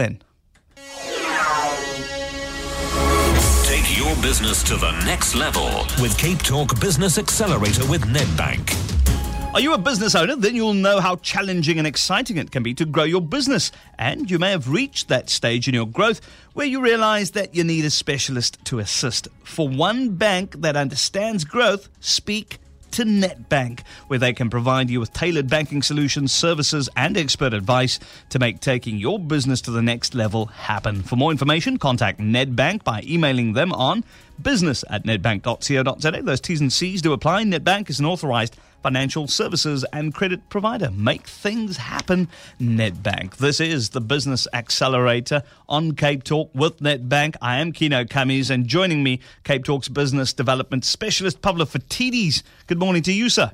in. Take your business to the next level with Cape Talk Business Accelerator with Nedbank. Are you a business owner? Then you'll know how challenging and exciting it can be to grow your business. And you may have reached that stage in your growth where you realize that you need a specialist to assist. For one bank that understands growth, speak to Nedbank, where they can provide you with tailored banking solutions, services, and expert advice to make taking your business to the next level happen. For more information, contact Nedbank by emailing them on business at nedbank.co.za. Those T's and C's do apply. Nedbank is an authorized financial services and credit provider. Make things happen, Nedbank. This is the Business Accelerator on Cape Talk with Nedbank. I am Kieno Kammies, and joining me, Cape Talk's business development specialist, Pavlo Phitidis. Good morning to you, sir.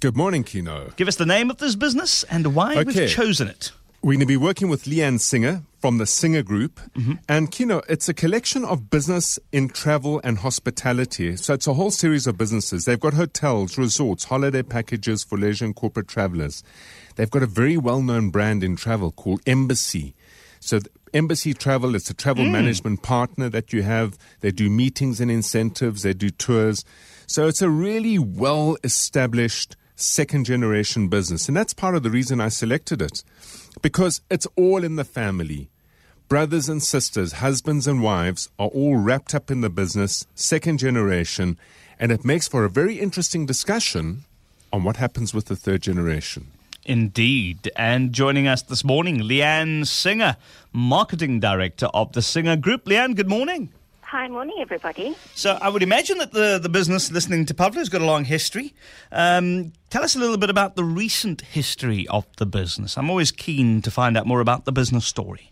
Good morning, Kieno. Give us the name of this business and why Okay. we've chosen it. We're going to be working with Leanne Singer from the Singer Group. Mm-hmm. And Kieno, it's a collection of business in travel and hospitality. So it's a whole series of businesses. They've got hotels, resorts, holiday packages for leisure and corporate travelers. They've got a very well known brand in travel called Embassy. So Embassy Travel, it's a travel mm. management partner that you have. They do meetings and incentives, they do tours. So it's a really well established second generation business. And that's part of the reason I selected it because it's all in the family. Brothers and sisters, husbands and wives are all wrapped up in the business, second generation, and it makes for a very interesting discussion on what happens with the third generation. Indeed. And joining us this morning, Leanne Singer, Marketing Director of the Singer Group. Leanne, good morning. Hi, morning, everybody. So I would imagine that the, the business listening to Pavlo has got a long history. Um, tell us a little bit about the recent history of the business. I'm always keen to find out more about the business story.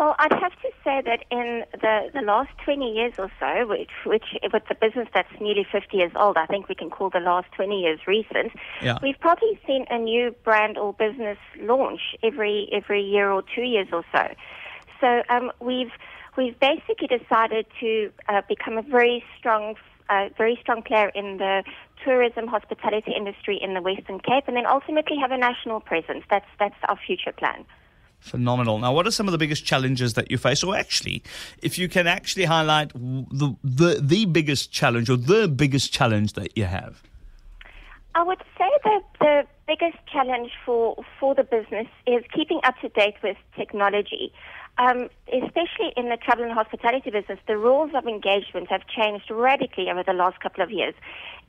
Well, I'd have to say that in the, the last 20 years or so, which, which with the business that's nearly 50 years old, I think we can call the last 20 years recent, Yeah. we've probably seen a new brand or business launch every, every year or two years or so. So um, we've, we've basically decided to uh, become a very strong a very strong player in the tourism hospitality industry in the Western Cape and then ultimately have a national presence. That's that's our future plan. Phenomenal. Now, what are some of the biggest challenges that you face? Or actually, if you can actually highlight the, the, the biggest challenge or the biggest challenge that you have. I would say that the biggest challenge for, for the business is keeping up to date with technology. Um, especially in the travel and hospitality business, the rules of engagement have changed radically over the last couple of years.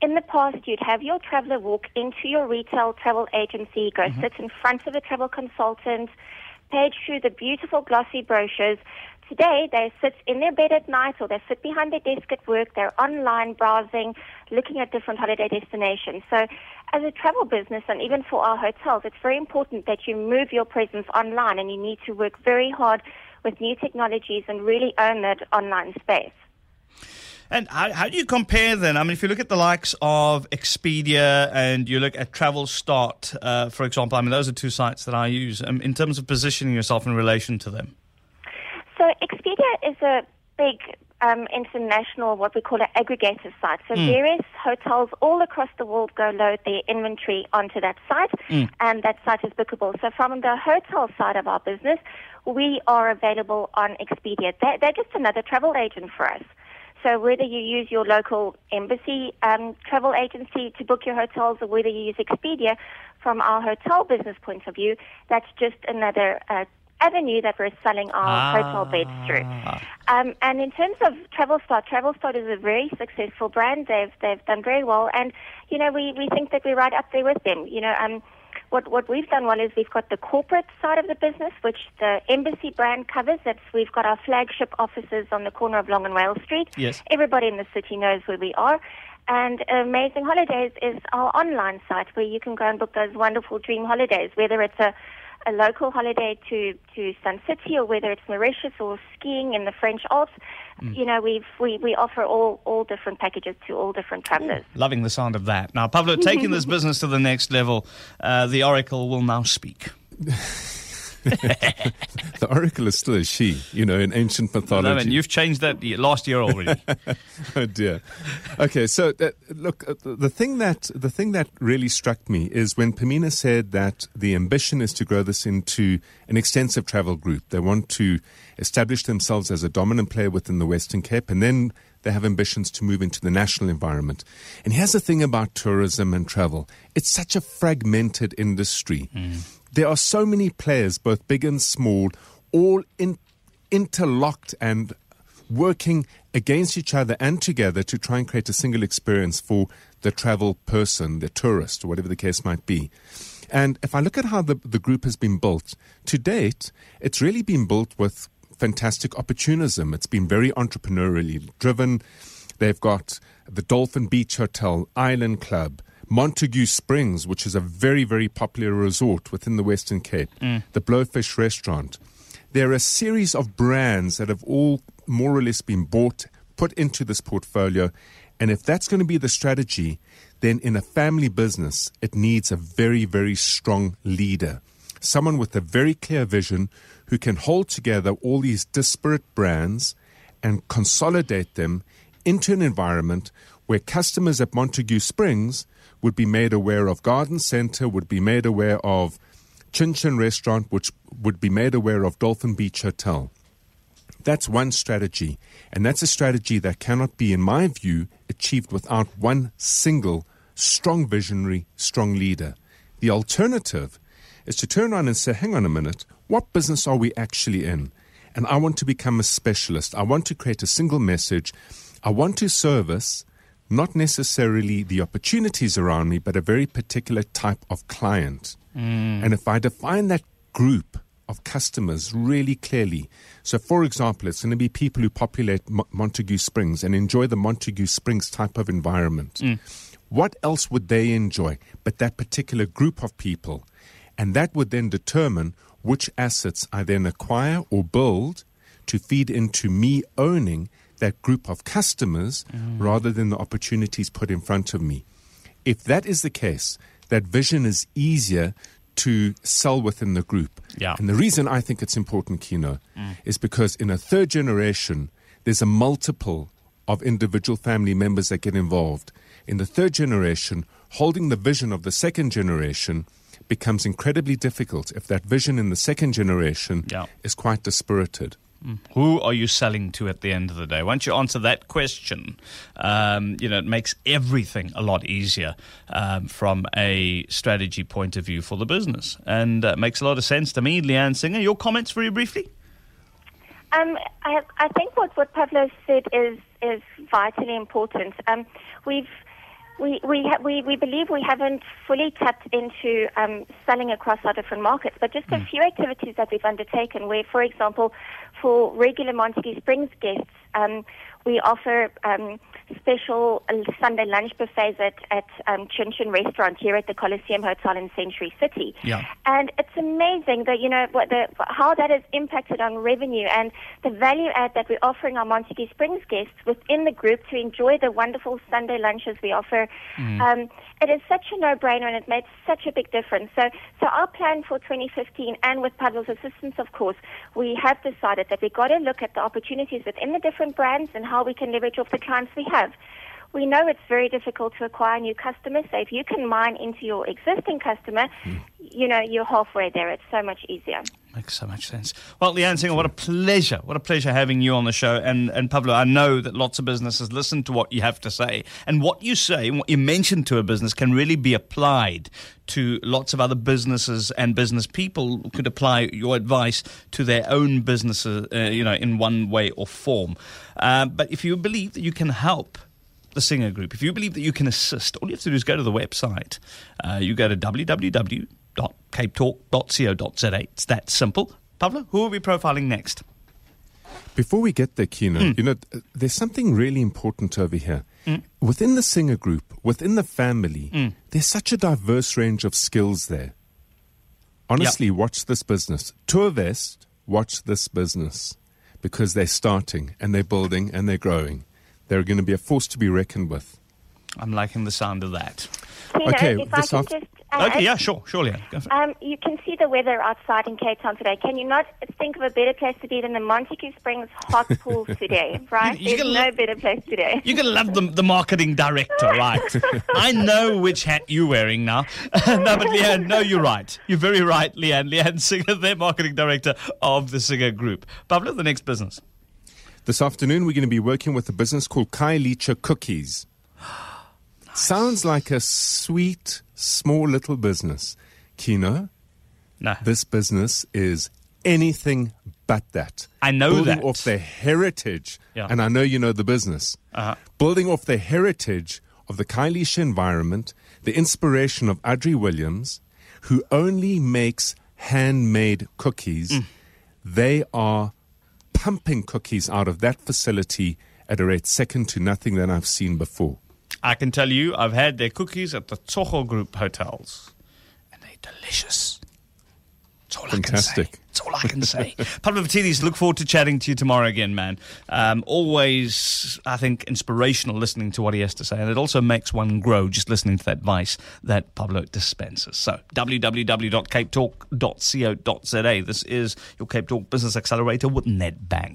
In the past, you'd have your traveler walk into your retail travel agency, go sit in front of a travel consultant, page through the beautiful glossy brochures. Today, they sit in their bed at night or they sit behind their desk at work. They're online browsing, looking at different holiday destinations. So, as a travel business and even for our hotels, it's very important that you move your presence online and you need to work very hard with new technologies and really own that online space. And how, how do you compare then? I mean, if you look at the likes of Expedia and you look at Travel Start, uh, for example, I mean, those are two sites that I use um, in terms of positioning yourself in relation to them. So Expedia is a big um, international, what we call an aggregator site. So various hotels all across the world go load their inventory onto that site, and that site is bookable. So from the hotel side of our business, we are available on Expedia. They're, they're just another travel agent for us. So whether you use your local embassy um, travel agency to book your hotels, or whether you use Expedia, from our hotel business point of view, that's just another uh, avenue that we're selling our hotel beds through. Um, and in terms of TravelStart, TravelStart is a very successful brand. They've they've done very well, and you know we, we think that we're right up there with them. You know, um, what what we've done well is we've got the corporate side of the business, which the embassy brand covers. That's we've got our flagship offices on the corner of Long and Wales Street. Yes. Everybody in the city knows where we are. And Amazing Holidays is our online site where you can go and book those wonderful dream holidays, whether it's a a local holiday to, to Sun City or whether it's Mauritius or skiing in the French Alps. You know, we've, we, we offer all, all different packages to all different travelers. Loving the sound of that. Now, Pavlo, taking this business to the next level, uh, the Oracle will now speak. the oracle is still a she, you know, in ancient mythology. Man, you've changed that last year already. oh dear. Okay, so uh, look, uh, the thing that the thing that really struck me is when Pamina said that the ambition is to grow this into an extensive travel group. They want to establish themselves as a dominant player within the Western Cape, and then they have ambitions to move into the national environment. And here's the thing about tourism and travel it's such a fragmented industry. Mm. There are so many players, both big and small, all in, interlocked and working against each other and together to try and create a single experience for the travel person, the tourist, or whatever the case might be. And if I look at how the, the group has been built, to date, it's really been built with fantastic opportunism. It's been very entrepreneurially driven. They've got the Dolphin Beach Hotel, Island Club, Montagu Springs, which is a very, very popular resort within the Western Cape, mm. the Blowfish Restaurant. There are a series of brands that have all more or less been bought, put into this portfolio. And if that's going to be the strategy, then in a family business, it needs a very, very strong leader. Someone with a very clear vision who can hold together all these disparate brands and consolidate them into an environment where customers at Montagu Springs would be made aware of Garden Center, would be made aware of Chin Chin Restaurant, which would be made aware of Dolphin Beach Hotel. That's one strategy, and that's a strategy that cannot be, in my view, achieved without one single strong visionary, strong leader. The alternative is to turn around and say, hang on a minute, what business are we actually in? And I want to become a specialist. I want to create a single message. I want to service not necessarily the opportunities around me, but a very particular type of client. Mm. And if I define that group of customers really clearly, so for example, it's going to be people who populate Montagu Springs and enjoy the Montagu Springs type of environment. Mm. What else would they enjoy but that particular group of people? And that would then determine which assets I then acquire or build to feed into me owning that group of customers mm. rather than the opportunities put in front of me. If that is the case, that vision is easier to sell within the group. Yeah. And the reason I think it's important, Kieno, mm. is because in a third generation, there's a multiple of individual family members that get involved. In the third generation, holding the vision of the second generation – becomes incredibly difficult if that vision in the second generation yeah. is quite dispirited. Who are you selling to at the end of the day? Once you answer that question, um, you know it makes everything a lot easier um, from a strategy point of view for the business, and uh, makes a lot of sense to me. Leanne Singer, your comments very briefly. Um, I, I, think what what Pavlo said is is vitally important. Um, we've we we, ha- we we believe we haven't fully tapped into um, selling across our different markets, but just mm. a few activities that we've undertaken. Where, for example, for regular Montagu Springs guests, um, we offer um, special Sunday lunch buffets at, at um, Chin Chin Restaurant here at the Colosseum Hotel in Century City. Yeah. And it's amazing that, you know, what the, how that has impacted on revenue and the value add that we're offering our Montagu Springs guests within the group to enjoy the wonderful Sunday lunches we offer. Mm. Um, it is such a no-brainer and it made such a big difference. So, so our plan for 2015 and with Pavlo's assistance, of course, we have decided that we've got to look at the opportunities within the different brands and how we can leverage off the clients we have. We know it's very difficult to acquire new customers, so if you can mine into your existing customer, mm. you know, you're halfway there. It's so much easier. Makes so much sense. Well, Leanne Singer, what a pleasure. What a pleasure having you on the show. And, and Pavlo, I know that lots of businesses listen to what you have to say. And what you say and what you mention to a business can really be applied to lots of other businesses and business people could apply your advice to their own businesses, uh, you know, in one way or form. Uh, but if you believe that you can help the Singer Group, if you believe that you can assist, all you have to do is go to the website. Uh, you go to www.capetalk.co.za. It's that simple. Pavlo, who are we profiling next? Before we get there, Kieno, mm. you know, there's something really important over here. Mm. Within the Singer Group, within the family, mm. there's such a diverse range of skills there. Honestly, yep. watch this business. Tourvest, watch this business because they're starting and they're building and they're growing. They're going to be a force to be reckoned with. I'm liking the sound of that. You okay, if I can just Uh, Okay, yeah, sure, sure, Leanne. Go. Um, you can see the weather outside in Cape Town today. Can you not think of a better place to be than the Montagu Springs hot pool today, right? You- you There's can no lo- better place today. You're going to love the, the marketing director, right? I know which hat you're wearing now. no, but Leanne, no, you're right. You're very right, Leanne. Leanne Singer, the marketing director of the Singer Group. Pavlo, the next business. This afternoon, we're going to be working with a business called Khayelitsha Cookies. Sounds like a sweet, small little business. Kieno, No. this business is anything but that. I know Building that. off their heritage, Yeah. and I know you know the business. Uh-huh. Building off the heritage of the Khayelitsha environment, the inspiration of Audrey Williams, who only makes handmade cookies. Mm. They are pumping cookies out of that facility at a rate second to nothing that I've seen before. I can tell you, I've had their cookies at the Tsogo Group hotels, and they're delicious. Fantastic. I can say. Pavlo Phitidis, look forward to chatting to you tomorrow again, man. Um, always, I think, inspirational listening to what he has to say, and it also makes one grow just listening to that advice that Pavlo dispenses. So, www.capetalk.co.za. This is your Cape Talk Business Accelerator with Nedbank.